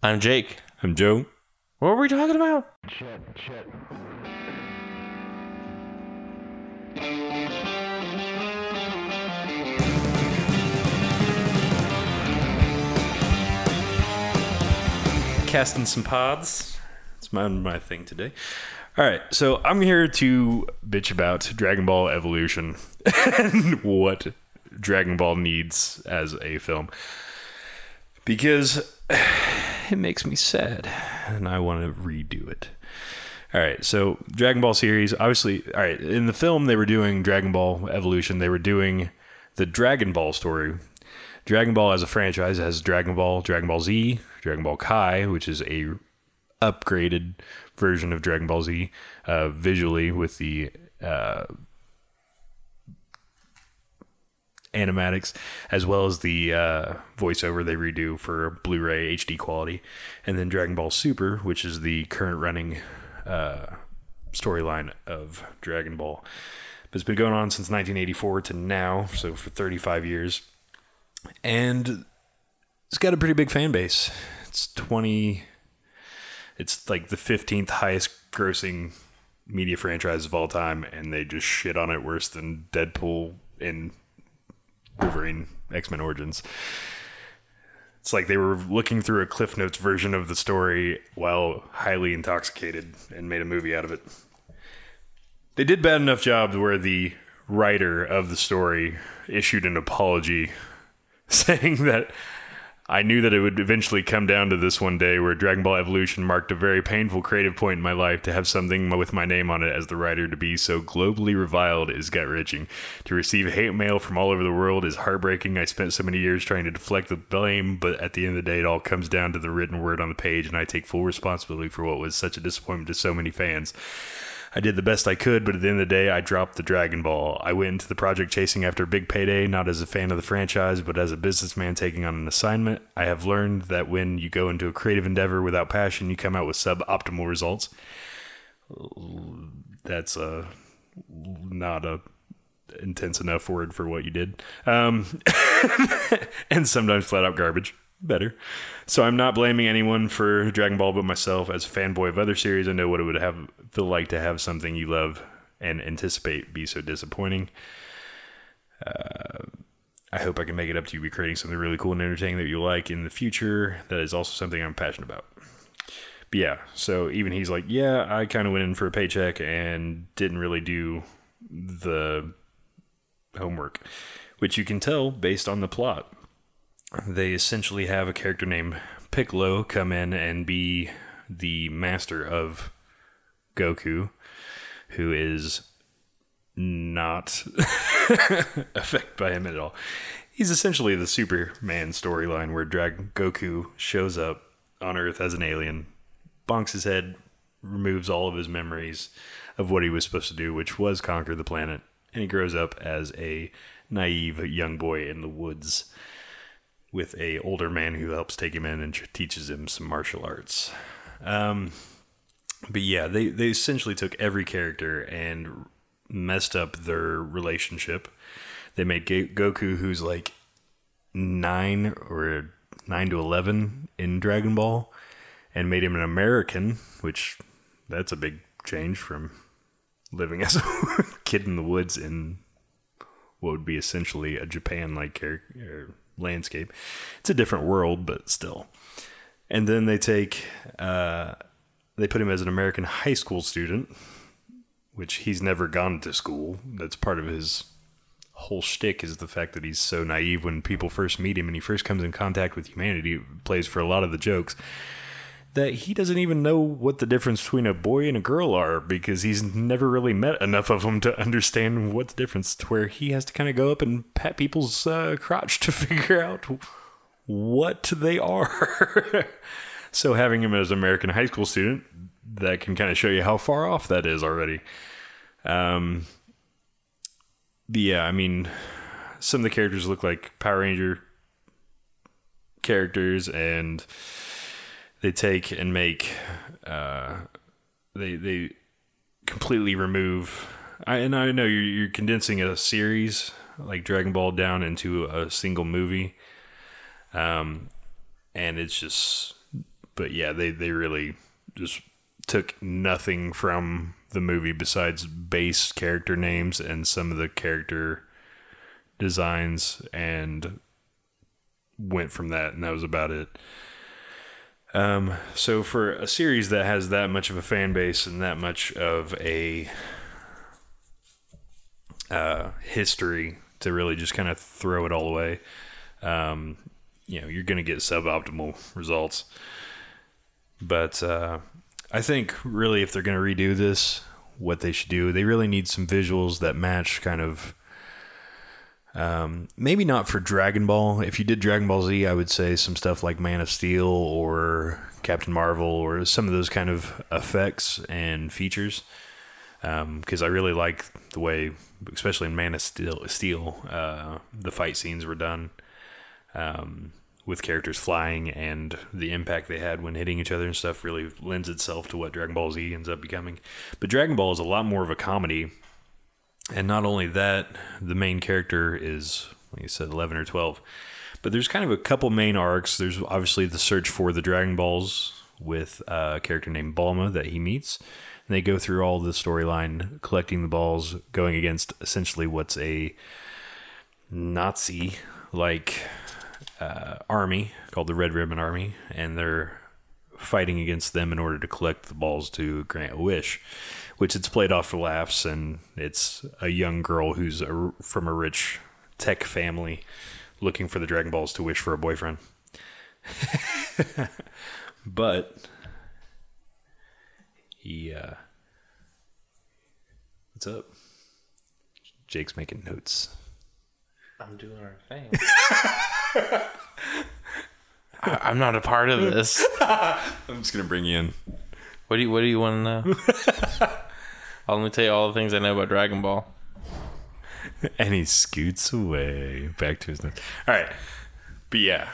I'm Jake. I'm Joe. What were we talking about? Casting some pods. It's my my thing today. All right, so I'm here to bitch about Dragon Ball Evolution and what Dragon Ball needs as a film because it makes me sad and I want to redo it. All right, so Dragon Ball series, obviously, all right, in the film they were doing Dragon Ball Evolution, they were doing the Dragon Ball story. Dragon Ball as a franchise has Dragon Ball, Dragon Ball Z, Dragon Ball Kai, which is a upgraded version of Dragon Ball Z uh, visually with the uh, animatics as well as the uh, voiceover they redo for Blu-ray HD quality, and then Dragon Ball Super, which is the current running uh, storyline of Dragon Ball. But it's been going on since 1984 to now, so for 35 years, and it's got a pretty big fan base. It's 20. It's like the 15th highest grossing media franchise of all time, and they just shit on it worse than Deadpool and Wolverine X Men Origins. It's like they were looking through a Cliff Notes version of the story while highly intoxicated and made a movie out of it. They did bad enough job where the writer of the story issued an apology saying that I knew that it would eventually come down to this one day where Dragon Ball Evolution marked a very painful creative point in my life to have something with my name on it as the writer to be so globally reviled is gut wrenching. To receive hate mail from all over the world is heartbreaking. I spent so many years trying to deflect the blame, but at the end of the day, it all comes down to the written word on the page, and I take full responsibility for what was such a disappointment to so many fans. I did the best I could, but at the end of the day, I dropped the Dragon Ball. I went into the project chasing after a big payday, not as a fan of the franchise, but as a businessman taking on an assignment. I have learned that when you go into a creative endeavor without passion, you come out with suboptimal results. That's a not a intense enough word for what you did. Um, and sometimes flat out garbage. Better. So I'm not blaming anyone for Dragon Ball but myself. As a fanboy of other series, I know what it would have feel like to have something you love and anticipate be so disappointing. Uh, I hope I can make it up to you be creating something really cool and entertaining that you like in the future. That is also something I'm passionate about. But yeah, so even he's like, yeah, I kind of went in for a paycheck and didn't really do the homework, which you can tell based on the plot. They essentially have a character named Piccolo come in and be the master of Goku, who is not affected by him at all. He's essentially the Superman storyline where Drag Goku shows up on Earth as an alien, bonks his head, removes all of his memories of what he was supposed to do, which was conquer the planet, and he grows up as a naive young boy in the woods with a older man who helps take him in and teaches him some martial arts. Um, but yeah, they they essentially took every character and messed up their relationship. They made Goku, who's like nine or nine to eleven in Dragon Ball, and made him an American, which that's a big change from living as a kid in the woods in what would be essentially a Japan like character landscape. It's a different world, but still. And then they take, uh, they put him as an American high school student, which he's never gone to school. That's part of his whole shtick is the fact that he's so naive when people first meet him and he first comes in contact with humanity. Plays for a lot of the jokes that he doesn't even know what the difference between a boy and a girl are because he's never really met enough of them to understand what the difference to where he has to kind of go up and pat people's uh, crotch to figure out what they are. so having him as an American high school student, that can kind of show you how far off that is already. Um, yeah, I mean, some of the characters look like Power Ranger characters and they take and make uh, they they completely remove. I, and I know you're, you're condensing a series like Dragon Ball down into a single movie, um, and it's just but yeah, they they really just took nothing from the movie besides base character names and some of the character designs and went from that and that was about it. Um, so for a series that has that much of a fan base and that much of a uh, history to really just kind of throw it all away, um, you know, you're going to get suboptimal results. But uh, I think really, if they're going to redo this, what they should do, they really need some visuals that match kind of. Um, maybe not for Dragon Ball. If you did Dragon Ball Z, I would say some stuff like Man of Steel or Captain Marvel or some of those kind of effects and features. Because I really like the way, especially in Man of Steel, Steel uh, the fight scenes were done um, with characters flying and the impact they had when hitting each other and stuff really lends itself to what Dragon Ball Z ends up becoming. But Dragon Ball is a lot more of a comedy. And not only that, the main character is, like you said, 11 or 12. But there's kind of a couple main arcs. There's obviously the search for the Dragon Balls with a character named Bulma that he meets. And they go through all the storyline, collecting the balls, going against essentially what's a Nazi like uh, army called the Red Ribbon Army, and they're fighting against them in order to collect the balls to grant a wish, which it's played off for laughs, and it's a young girl who's a, from a rich tech family looking for the Dragon Balls to wish for a boyfriend. but he, uh, what's up? Jake's making notes. I'm doing our thing. I, I'm not a part of this. I'm just gonna bring you in. What do you What do you want to know? I'll let me tell you all the things I know about Dragon Ball. and he scoots away back to his notes. All right, but yeah,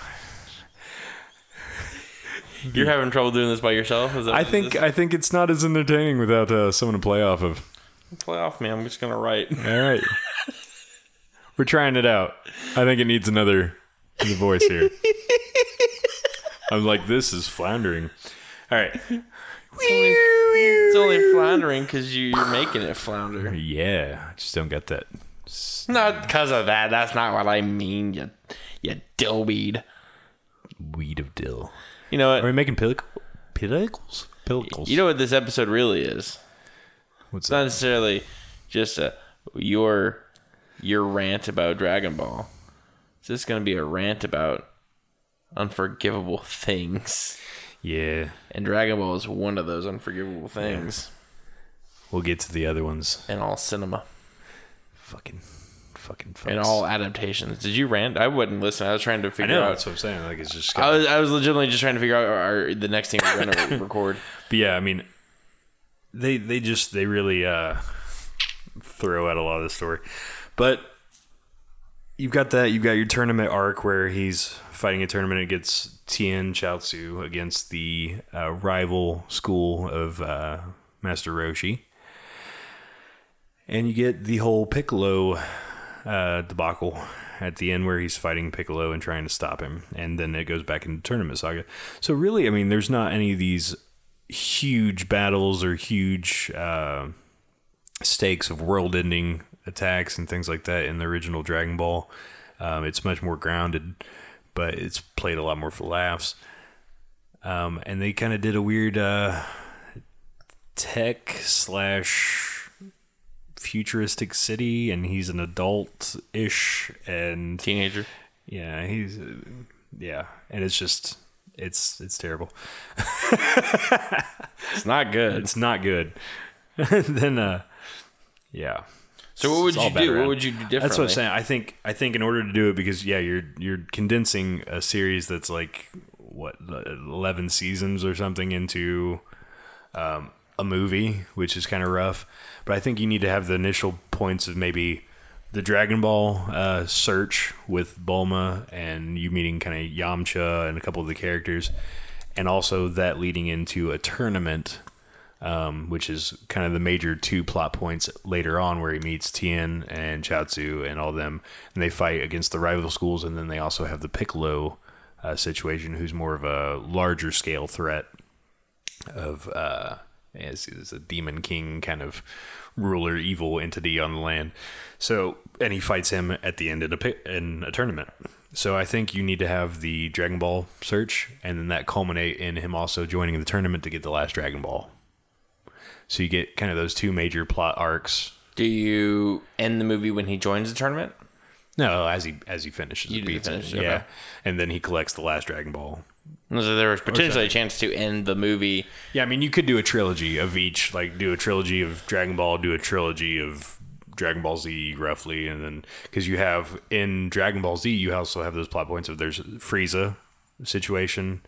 You're having trouble doing this by yourself? Is that I think I think it's not as entertaining without uh, someone to play off of. play off me. I'm just gonna write. All right, we're trying it out. I think it needs another voice here. I'm like, this is floundering. All right, It's only, it's only floundering because you, you're making it flounder. yeah, I just don't get that. Not because of that. That's not what I mean. You, you dillweed. Weed of dill. You know what Are what? we making pillic- pillicles? Pillicles. You know what this episode really is. what's It's not necessarily just a your your rant about Dragon Ball. It's just going to be a rant about unforgivable things. Yeah, And Dragon Ball is one of those unforgivable things we'll get to the other ones. in all cinema Fucking, fucking. in fucks. all adaptations. Did you rant? I wouldn't listen. I was trying to I figure know out. that's what I'm saying. Like it's just. I was I was legitimately just trying to figure out our, the next thing we're going to record. But yeah, I mean, they they just they really uh, throw out a lot of the story, but you've got that. You've got your tournament arc where he's fighting a tournament against Tien Chaozu against the uh, rival school of uh, Master Roshi, and you get the whole Piccolo uh, debacle at the end where he's fighting Piccolo and trying to stop him, and then it goes back into tournament saga. So really, I mean, there's not any of these huge battles or huge uh, stakes of world-ending attacks and things like that in the original Dragon Ball. Um, it's much more grounded, but it's played a lot more for laughs. Um, and they kind of did a weird uh, tech slash futuristic city, and he's an adult-ish, and Teenager. yeah, he's uh, yeah, and it's just it's it's terrible. It's not good. It's not good. then uh yeah. So what would you bad do? What would you do differently? That's what I'm saying. I think I think in order to do it because yeah, you're you're condensing a series that's like what 11 seasons or something into um, a movie, which is kind of rough. But I think you need to have the initial points of maybe the Dragon Ball uh, search with Bulma and you meeting kind of Yamcha and a couple of the characters, and also that leading into a tournament um, which is kind of the major two plot points later on, where he meets Tien and Chaozu and all them, and they fight against the rival schools, and then they also have the Piccolo uh, situation, who's more of a larger scale threat of uh, is a demon king kind of ruler, evil entity on the land. So, and he fights him at the end in a in a tournament. So I think you need to have the Dragon Ball search, and then that culminate in him also joining the tournament to get the last Dragon Ball. So you get kind of those two major plot arcs. Do you end the movie when he joins the tournament? No, as he as he finishes, You beats finish, it. okay. yeah, and then he collects the last Dragon Ball. So there was potentially a chance to end the movie. Yeah, I mean, you could do a trilogy of each, like do a trilogy of Dragon Ball, do a trilogy of Dragon Ball Z, roughly, and then because you have in Dragon Ball Z, you also have those plot points of there's Frieza situation,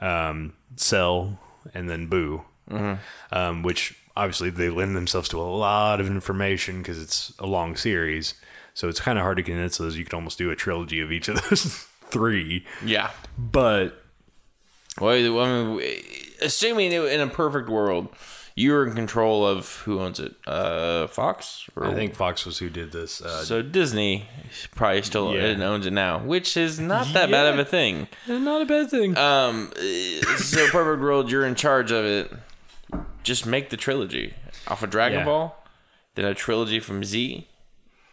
um, Cell, and then Boo, um, which obviously they lend themselves to a lot of information because it's a long series, so it's kind of hard to condense those. You could almost do a trilogy of each of those three, Yeah. but Well, I mean, assuming in a perfect world, you're in control of who owns it, uh, Fox. Or, I think Fox was who did this. Uh, so. Disney probably still Yeah. owns it now, which is not that bad of a thing. not a bad thing. Um, so perfect world, you're in charge of it. Just make the trilogy off of Dragon Yeah. Ball, then a trilogy from Z,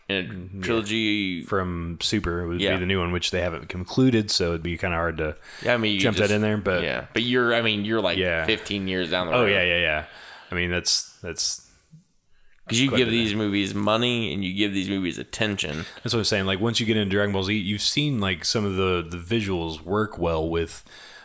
and a trilogy. from Super would Yeah. be the new one, which they haven't concluded, so it'd be kind of hard to. Yeah, I mean, Jump just- that in there, but- yeah, but you're, I mean, you're like Yeah. 15 years down the road. Oh yeah, yeah, yeah. I mean, that's that's Because you give these movies money and you give these movies attention. that's what I'm saying. Like once you get into Dragon Ball Z, you've seen like some of the the visuals work well with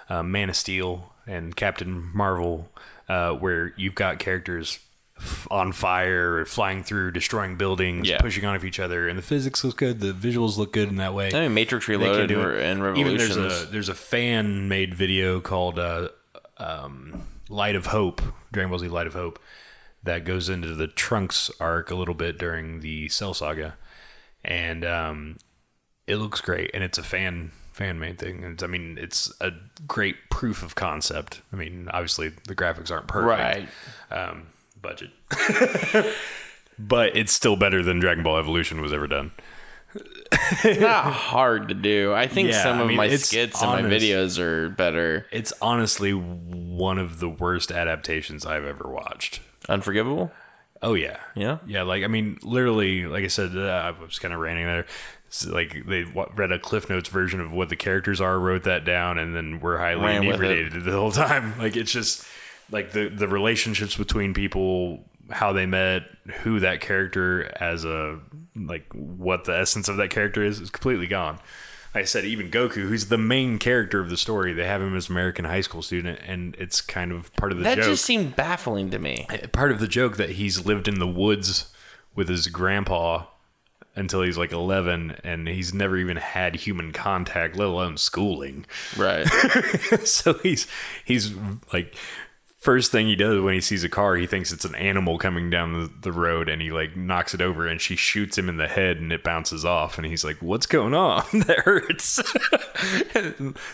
uh, Man of Steel and Captain Marvel, uh, where you've got characters f- on fire, flying through, destroying buildings, Yeah. pushing on of each other, and the physics look good. The visuals look good in that way. I mean, Matrix They can Reloaded do and, it. and Even Revolutions. there's a there's a fan made video called uh, um, Light of Hope, Dragon Ball Z Light of Hope, that goes into the Trunks arc a little bit during the Cell Saga, and um, it looks great, and it's a fan fan made thing. It's, I mean, it's a great proof of concept. I mean, obviously the graphics aren't perfect, right. um, budget, but it's still better than Dragon Ball Evolution was ever done. It's not hard to do. I think Yeah, some I of mean, my it's skits and my videos are better. It's honestly one of the worst adaptations I've ever watched. Unforgivable? Oh yeah, Yeah? yeah. Like I mean, literally, like I said, uh, I was kind of ranting there. Like they read a Cliff Notes version of what the characters are, wrote that down, and then we're highly inebriated the whole time. Like it's just like the the relationships between people, how they met, who that character as a like what the essence of that character is is completely gone. Like I said, even Goku, who's the main character of the story, they have him as American high school student, and it's kind of part of the joke. That joke just seemed baffling to me. Eh, part of the joke that he's lived in the woods with his grandpa until he's like 11 and he's never even had human contact let alone schooling. Right. so he's he's like first thing he does when he sees a car he thinks it's an animal coming down the, the road and he like knocks it over and she shoots him in the head and it bounces off and he's like what's going on? That hurts.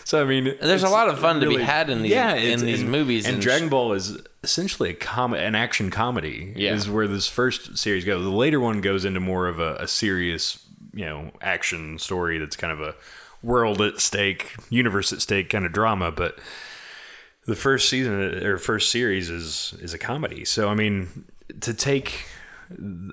So i mean There's a lot of fun to be had in these- it's- in these movies and, and dragon ball is essentially a com- an action comedy Yeah. is where this first series goes the later one goes into more of a, a serious you know action story that's kind of a world at stake universe at stake kind of drama but the first season or first series is is a comedy. So I mean, to take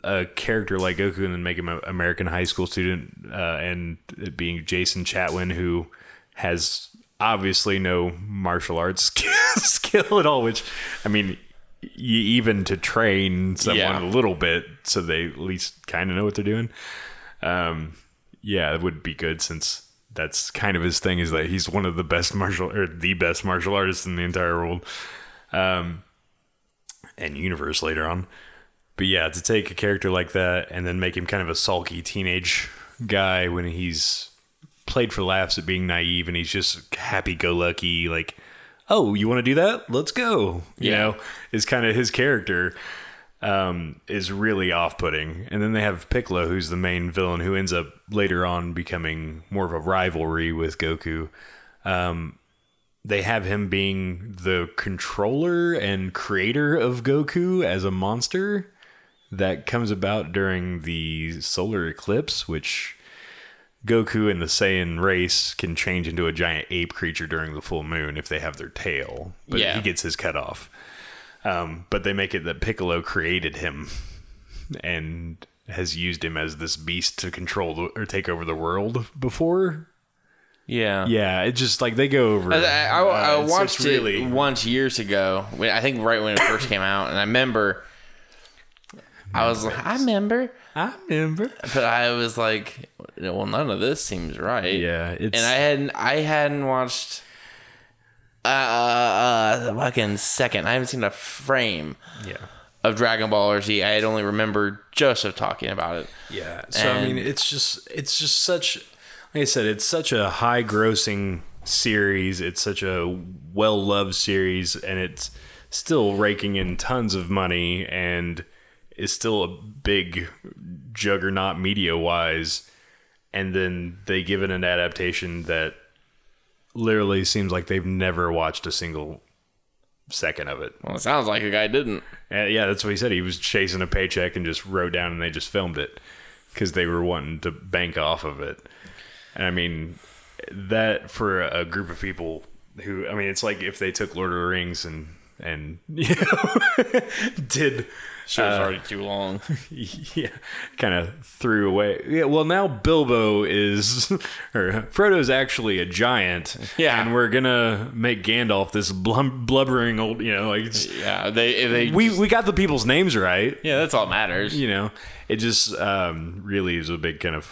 a character like Goku and then make him an American high school student, uh, and it being Jason Chatwin, who has obviously no martial arts skill, at all. Which I mean, you, even to train someone Yeah. a little bit, so they at least kind of know what they're doing. Um, yeah, it would be good since that's kind of his thing is that he's one of the best martial or the best martial artists in the entire world, um, and universe later on. But yeah, to take a character like that and then make him kind of a sulky teenage guy when he's played for laughs at being naive and he's just happy-go-lucky, like, oh, you want to do that? Let's go. You Yeah. know, is kind of his character um, is really off-putting. And then they have Piccolo, who's the main villain, who ends up later on becoming more of a rivalry with Goku. Um, they have him being the controller and creator of Goku as a monster that comes about during the solar eclipse, which Goku and the Saiyan race can change into a giant ape creature during the full moon if they have their tail, but Yeah. he gets his cut off. Um, but they make it that Piccolo created him and has used him as this beast to control the, or take over the world before. Yeah. Yeah, it just like they go over. I, I, I uh, it's- watched it's really it once years ago. I think right when it first came out, and I remember. I was like, I remember, I remember. but I was like, well, none of this seems right. Yeah, it's and I hadn't, I hadn't watched uh, uh, the fucking second. I haven't seen a frame yeah. of Dragon Ball Z. I had only remembered Joseph talking about it. Yeah. So I mean, it's just it's just such like I said, it's such a high grossing series. It's such a well loved series, and it's still raking in tons of money and is still a big juggernaut media wise. And then they give it an adaptation that literally seems like they've never watched a single second of it. Well, it sounds like a guy didn't. Uh, yeah, that's what he said. He was chasing a paycheck and just wrote down and they just filmed it because they were wanting to bank off of it. And I mean, that for a group of people who, I mean, it's like if they took Lord of the Rings and, and, you know, did, Show's already too long. yeah, kind of threw away. Yeah, well, now Bilbo is, or Frodo's actually a giant. Yeah. And we're to make Gandalf this blum, blubbering old, you know, like, yeah, they they we, we got the people's names right. yeah, that's all that matters. you know, it just um, really is a big kind of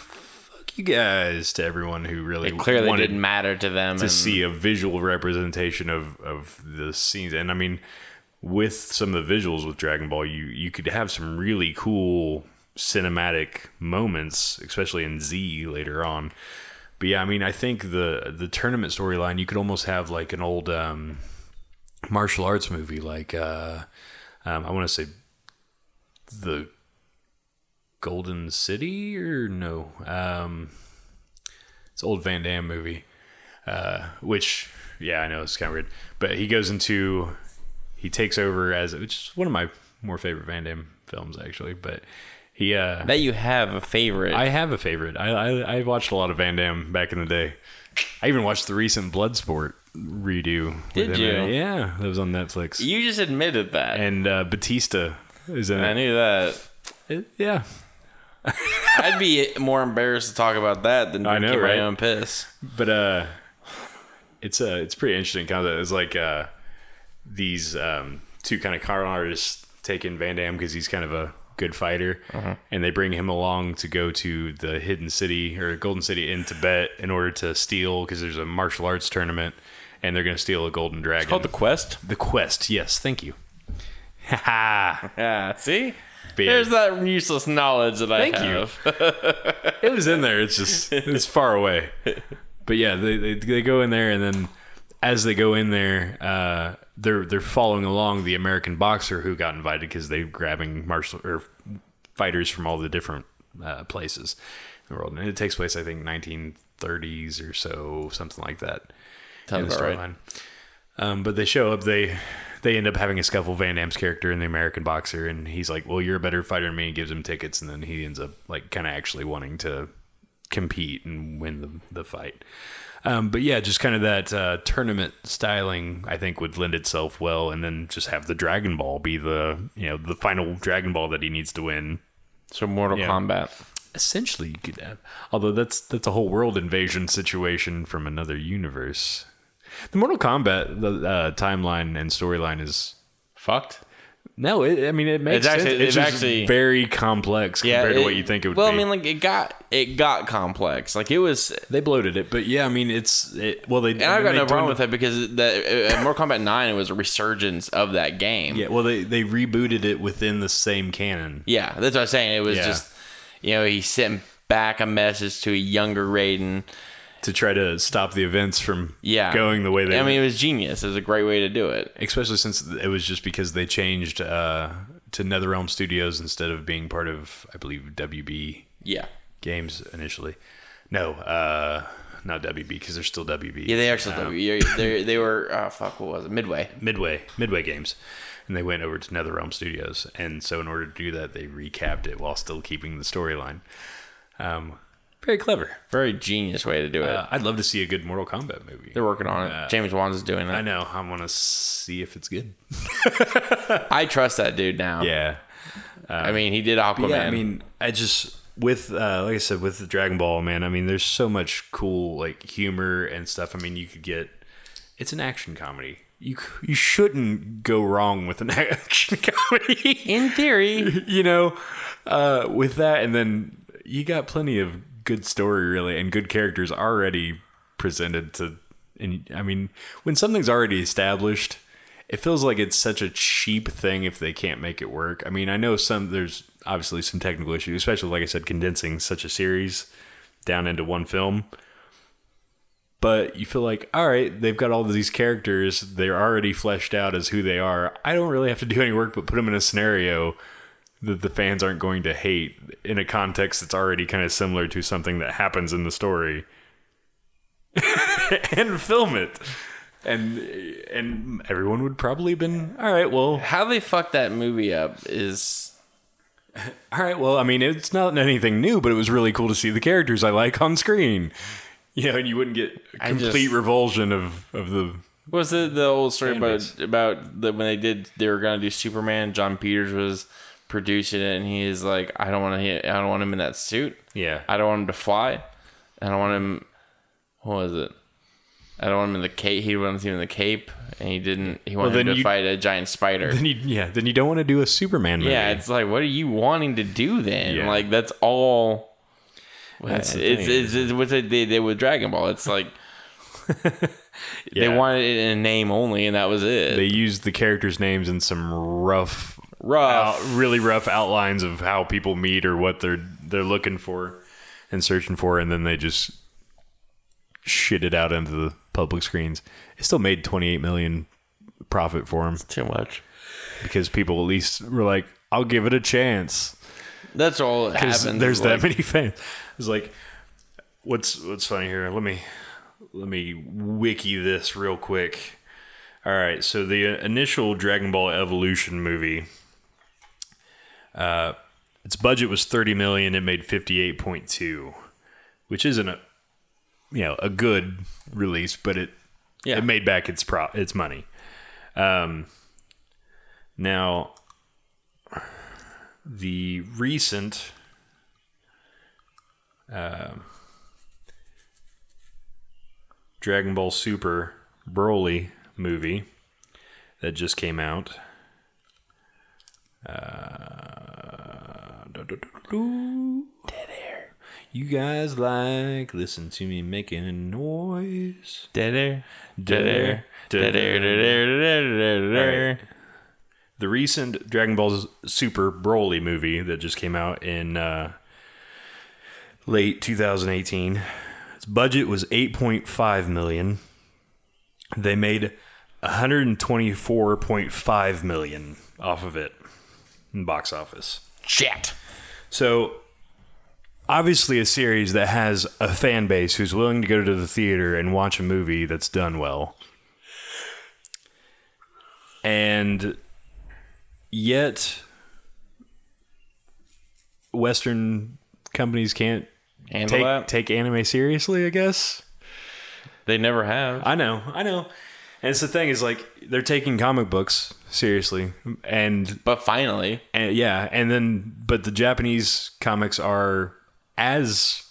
you guys to everyone who really It clearly didn't matter to them. to and- see a visual representation of of the scenes. And I mean, with some of the visuals with Dragon Ball, you you could have some really cool cinematic moments, especially in Z later on. But yeah, I mean, I think the the tournament storyline you could almost have like an old um, martial arts movie, like uh, um, I want to say the Golden City or no, um, it's an old Van Damme movie, uh, which yeah, I know it's kind of weird, but he goes into he takes over as which is one of my more favorite Van Damme films actually, but he uh that you have a favorite. I have a favorite. I, I I watched a lot of Van Damme back in the day. I even watched the recent Bloodsport redo. Did you? it. Yeah, that was on Netflix. you just admitted that. And uh, Batista is in I it. knew that. It- Yeah, I'd be more embarrassed to talk about that than I know, drinking my right? own piss. but uh, it's uh, it's pretty interesting concept. It's like uh, these um, two kind of con artists taking Van Damme because he's kind of a good fighter, and they bring him along to go to the hidden city or golden city in Tibet in order to steal because there's a martial arts tournament, and they're going to steal a golden dragon. Called the quest. The quest, yes, thank you. Ha Yeah. See, Big. there's that useless knowledge that I Thank you. have. It was in there. It's just it's far away. But yeah, they, they they go in there, and then as they go in there, uh, they're they're following along the American boxer who got invited because they're grabbing martial or fighters from all the different uh, places in the world, and it takes place I think 1930s or so, something like that. in Sounds the about right. Um, but they show up. They they end up having a scuffle. Van Damme's character in the American boxer, and he's like, "Well, you're a better fighter than me." And gives him tickets, and then he ends up like kind of actually wanting to compete and win the the fight. Um, but yeah, just kind of that uh, tournament styling, I think, would lend itself well, and then just have the Dragon Ball be the you know the final Dragon Ball that he needs to win. So Mortal Yeah. Kombat. Essentially, you could have, although that's that's a whole world invasion situation from another universe. The Mortal Kombat the uh, timeline and storyline is Fucked. no. It, I mean, it makes It's actually- sense. it's It's, just actually- very complex compared to what you think it would be. well, be. I mean, like it got it got complex. Like it was, they bloated it, but yeah, I mean, it's it, well, they and I've got no problem with that because the uh, Mortal Kombat Nine it was a resurgence of that game. Yeah, well, they they rebooted it within the same canon. Yeah, that's what I'm saying. It was Yeah. just, you know, he sent back a message to a younger Raiden. To try to stop the events from Yeah, going the way they. I mean, it was genius. It was a great way to do it. especially since it was just because they changed uh, to NetherRealm Studios instead of being part of, I believe, WB Yeah, Games initially. No, uh, not WB because they're still WB. yeah. They are actually they they were uh, fuck. What was it? Midway. Midway Midway Games, and they went over to NetherRealm Studios. And so, in order to do that, they recapped it while still keeping the storyline. Um, Very clever. Very genius way to do it. Uh, I'd love to see a good Mortal Kombat movie. They're working on it. James Wan's doing it. I know. I want to see if it's good. I trust that dude now. Yeah. I mean, he did Aquaman. Yeah, I mean, I just with uh, like I said with the Dragon Ball, man. I mean, there's so much cool like humor and stuff. I mean, you could get it's an action comedy. You you shouldn't go wrong with an action comedy. in theory, you know, uh, with that, and then you got plenty of good story really and good characters already presented to. And I mean, when something's already established, it feels like it's such a cheap thing if they can't make it work. I mean, I know some there's obviously some technical issues, especially like I said, condensing such a series down into one film. But you feel like, all right, they've got all these characters. They're already fleshed out as who they are. I don't really have to do any work but put them in a scenario that the fans aren't going to hate in a context that's already kind of similar to something that happens in the story. and film it. And and everyone would probably been all right. Well, how they fucked that movie up is all right. Well, I mean, it's not anything new, but it was really cool to see the characters I like on screen. You know, and you wouldn't get complete just- revulsion of of the was it the old story about about the, when they did they were gonna do Superman. Jon Peters was producing it, and he is like, I don't want to. I don't want him in that suit. yeah. I don't want him to fly. I don't want him. What was it? I don't want him in the cape. He wanted him in the cape, and he didn't. He wanted Well, him to you- fight a giant spider. Then you yeah. Then you don't want to do a Superman movie. Yeah, it's like, what are you wanting to do then? Yeah. Like that's all. That's it's, it's, it's, it's what they they did with Dragon Ball. It's like Yeah. they wanted it in a name only, and that was it. they used the characters' names in some rough, Rough. out, really rough outlines of how people meet or what they're they're looking for and searching for, and then they just shit it out into the public screens. It still made twenty eight million profit for them Too much. because people at least were like, "I'll give it a chance." That's all Because there's like, that many fans. It's like, what's what's funny here? Let me let me wiki this real quick. All right, so the initial Dragon Ball Evolution movie, uh, its budget was thirty million. It made fifty eight point two, which isn't a you know a good release, but it Yeah. it made back its pro its money. Um, now the recent um Dragon Ball Super Broly movie that just came out. Uh, Dead air. You guys like listen to me making noise. Dead air. Dead air. Dead air. Dead air. Dead air. Dead air. The recent Dragon Ball Super Broly movie that just came out in uh, late 2018. Its budget was 8.5 million. They made 124.5 million off of it in box office. Shit. So, obviously, a series that has a fan base who's willing to go to the theater and watch a movie that's done well. And yet, Western companies can't Handle take, that. take anime seriously, I guess. They never have. I know, I know. And it's the thing is, like, they're taking comic books seriously. And But finally, and yeah, and then but the Japanese comics are as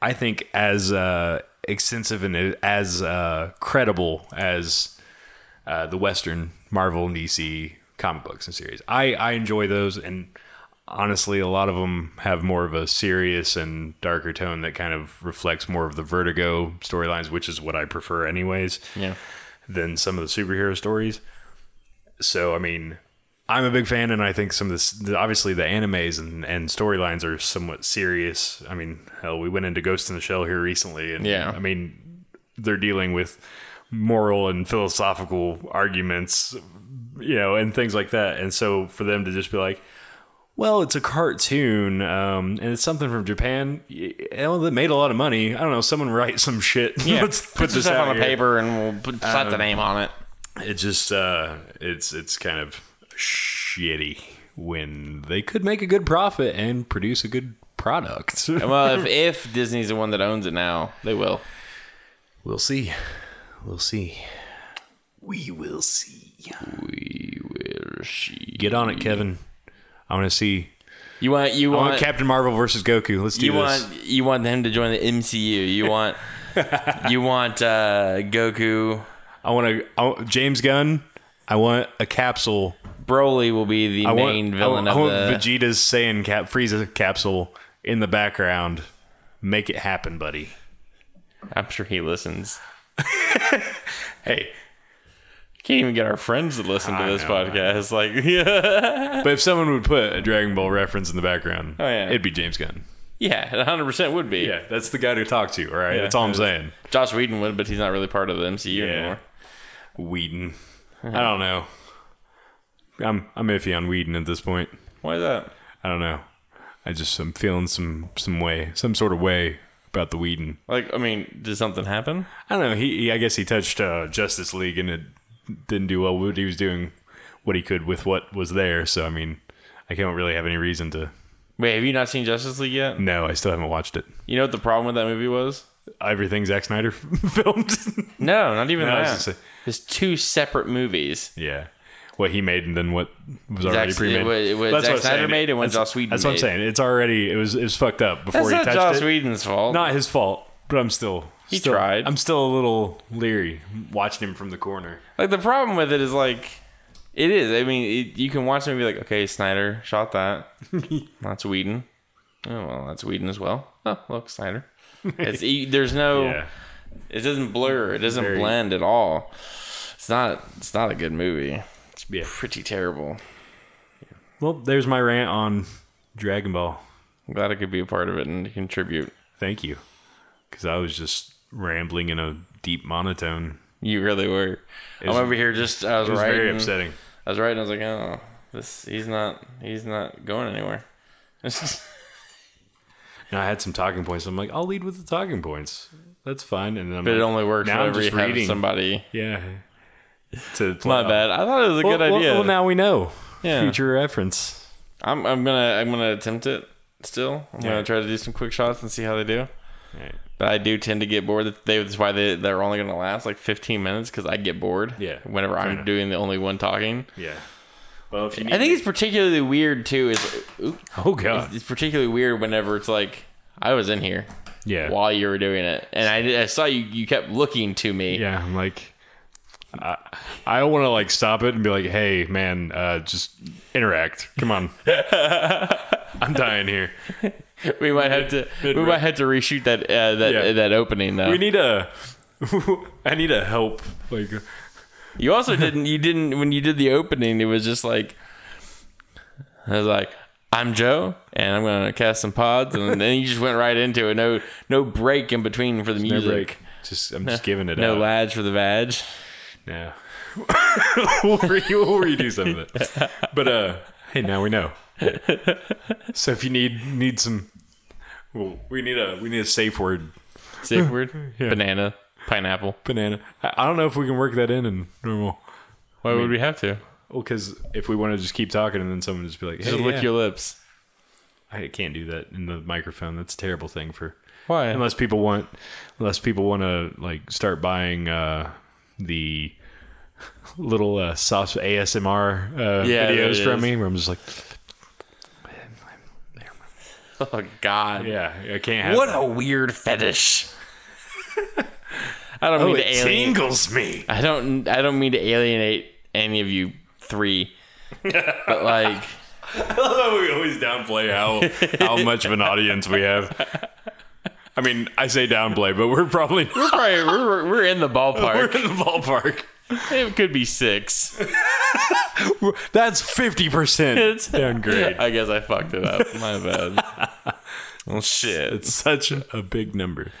I think as uh, extensive and as uh, credible as uh, the Western Marvel and DC comic books and series. I I enjoy those, and honestly, a lot of them have more of a serious and darker tone that kind of reflects more of the Vertigo storylines, which is what I prefer, anyways yeah. than some of the superhero stories. So, I mean, I'm a big fan, and I think some of this, the- obviously, the animes and, and storylines are somewhat serious. I mean, hell, we went into Ghost in the Shell here recently, and Yeah. I mean, they're dealing with moral and philosophical arguments, you know, and things like that. And so, for them to just be like, well, it's a cartoon, um, and it's something from Japan. y- Well, that made a lot of money. I don't know. Someone write some shit. Yeah. Let's put, put this stuff on the here. paper and we'll put, slap the name on it. It just uh it's it's kind of shitty when they could make a good profit and produce a good product. well, if if Disney's the one that owns it now, they will. we'll see. We'll see. We will see. We will see. Get on it, Kevin. I want to see. You want you I want want Captain Marvel versus Goku. Let's do you this. want you want them to join the MCU. You want you want uh, Goku. I want to James Gunn. I want a capsule. Broly will be the I want, main I villain want, I want the. Vegeta's saying Cap Frieza capsule in the background. Make it happen, buddy. I'm sure he listens. Hey, Can't even get our friends to listen to I this know, podcast. Like, yeah, but if someone would put a Dragon Ball reference in the background, Oh, yeah. it'd be James Gunn. yeah, 100 percent would be. Yeah, that's the guy to talk to. All right, Yeah. that's all I'm saying. Joss Whedon would, but he's not really part of the MCU Yeah. anymore. Whedon. I don't know. I'm I'm iffy on Whedon at this point. Why is that? I don't know. I just I'm feeling some some way, some sort of way about the Whedon. Like, I mean, did something happen? I don't know. He, he I guess he touched uh, Justice League and it didn't do well. But he was doing what he could with what was there. So I mean, I can't really have any reason to. Wait, have you not seen Justice League yet? No, I still haven't watched it. You know what the problem with that movie was? Everything Zack Snyder filmed. No, not even No, I was two separate movies. yeah, what he made and then what was already Zack- pre-made. what- what That's Zack I'm Snyder made and what Joss Whedon That's what I'm made. saying. It's already it was it was fucked up before That's he not touched Joss it. Whedon's fault. Not his fault, but I'm still. He still- tried. I'm still a little leery watching him from the corner. Like the problem with it is like, it is. I mean, it, you can watch the movie like, okay, Snyder shot that. that's Whedon. Oh well, that's Whedon as well. Oh look, Snyder. It's there's no. Yeah. It doesn't blur. It doesn't Very- blend at all. It's not. It's not a good movie. It's Yeah. pretty terrible. Well, there's my rant on Dragon Ball. I'm glad I could be a part of it and contribute. Thank you. Because I was just rambling in a deep monotone. You really were. I'm over here just. I was, It was writing. very upsetting. I was writing. I was like, oh, this. He's not. He's not going anywhere. Now I had some talking points. I'm like, I'll lead with the talking points. That's fine. And then I'm But it only works now I'm whenever you just have reading. somebody. Yeah. To My bad. I thought it was a Well, good idea. Well, now we know. Yeah. Future reference. I'm I'm gonna I'm gonna attempt it still. I'm Yeah. gonna try to do some quick shots and see how they do. Right. But I do tend to get bored. That's why they they're only gonna last like 15 minutes because I get bored. Yeah, Whenever I'm enough. doing the only one talking. Yeah. Well, if you need I think it's particularly weird too. Is Oh god. it's particularly weird whenever it's like I was in here Yeah. while you were doing it, and I, I saw you. You kept looking to me. Yeah, I'm like, I, I don't want to like stop it and be like, hey, man, uh, just interact. Come on. I'm dying here. We might have to. We mid-rip. might have to reshoot that uh, that Yeah. that opening though. We need a. I need a help. Like, You also didn't. You didn't when you did the opening. It was just like I was like, "I'm Joe, and I'm gonna cast some pods," and then you just went right into it. No, no break in between for the no music. break. Just I'm just giving it No out. lads for the vag. No. we'll, re- we'll redo some of it. But uh, hey, now we know. So if you need need some, well, we need a we need a safe word. Safe word: banana, pineapple. Banana. I, I don't know if we can work that in in normal. Why would we have to? Well, because if we want to just keep talking and then someone just be like, hey, Just lick yeah. your lips. I can't do that in the microphone. That's a terrible thing for Why? unless people want unless people want to like start buying uh the little uh, soft ASMR uh, Yeah, videos from me where I'm just like, oh God! yeah, I can't have. What a weird fetish. I don't Oh, mean to alienate. tingles me. I don't. I don't mean to alienate any of you three, but like. I love how we always downplay how how much of an audience we have. I mean, I say downplay, but we're probably not. We're probably we're, we're in the ballpark. We're in the ballpark. It could be six. That's fifty percent It's downgrade. I guess I fucked it up. My bad. Well, shit. It's such a big number.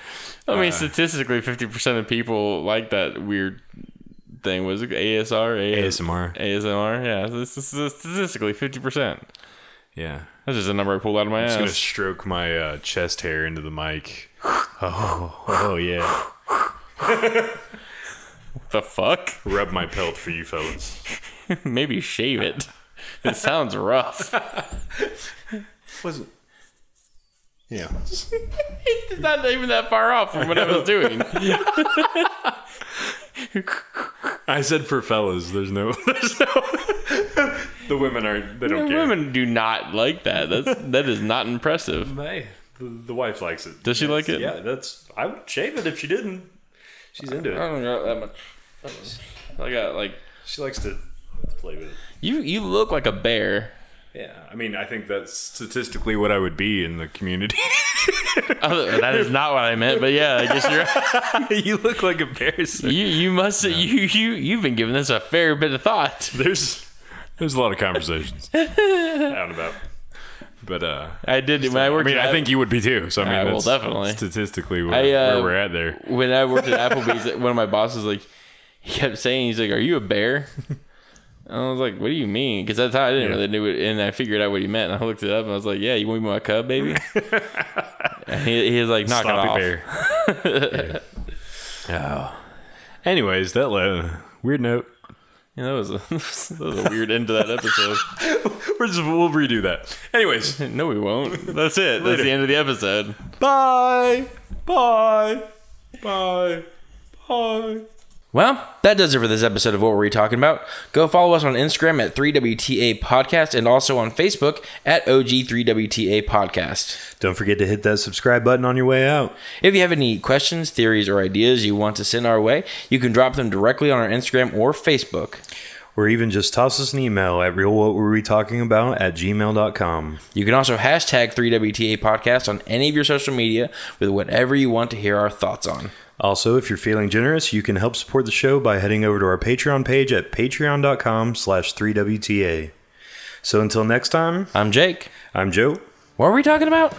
I mean, statistically, fifty percent of people like that weird thing. Was it ASR? AS- ASMR. ASMR. Yeah, this is statistically fifty percent. Yeah. That's just a number I pulled out of my ass. I'm just gonna ass. stroke my uh, chest hair into the mic. Oh, oh yeah. The fuck? Rub my pelt for you fellas. Maybe shave it. It sounds rough. Wasn't Yeah. It's not even that far off from what I was doing. I said for fellas. There's no. There's no. the women aren't. They don't care. Women do not like that. That's that is not impressive. Hey, the, the wife likes it. Does she like it? Yeah, that's. I would shave it if she didn't. She's into it. I don't got that much. I got like She likes to play with it. you. You look like a bear. Yeah, I mean, I think that's statistically what I would be in the community. Oh, that is not what I meant, but yeah, I guess you're. you look like a bear. so- You you must you you you've been giving this a fair bit of thought. There's there's a lot of conversations out and about. But uh, I did when I worked. I mean, at, I think you would be too. So I mean, well, definitely. statistically where, I, uh, where we're at there. when I worked at Applebee's, one of my bosses like he kept saying he's like, "Are you a bear?" And I was like, "What do you mean?" Because that's how I didn't Yeah. really know it, and I figured out what he meant. And I looked it up, and I was like, "Yeah, you want me my cub, baby?" and he, he was like, "Knock Sloppy it off." bear. Yeah. Oh. Anyways, that le- weird note. Yeah, that was a that was a weird end to that episode. We're just, we'll redo that. Anyways, no, we won't. That's it. That's the end of the episode. bye, bye, bye, bye. Well, that does it for this episode of What Were We Talking About? Go follow us on Instagram at 3WTA Podcast and also on Facebook at OG3WTA Podcast. Don't forget to hit that subscribe button on your way out. If you have any questions, theories, or ideas you want to send our way, you can drop them directly on our Instagram or Facebook. Or even just toss us an email at real what were we talking about at gmail.com. You can also hashtag 3WTA Podcast on any of your social media with whatever you want to hear our thoughts on. Also, if you're feeling generous, you can help support the show by heading over to our Patreon page at patreon.com slash 3WTA. So until next time, I'm Jake. I'm Joe. What are we talking about?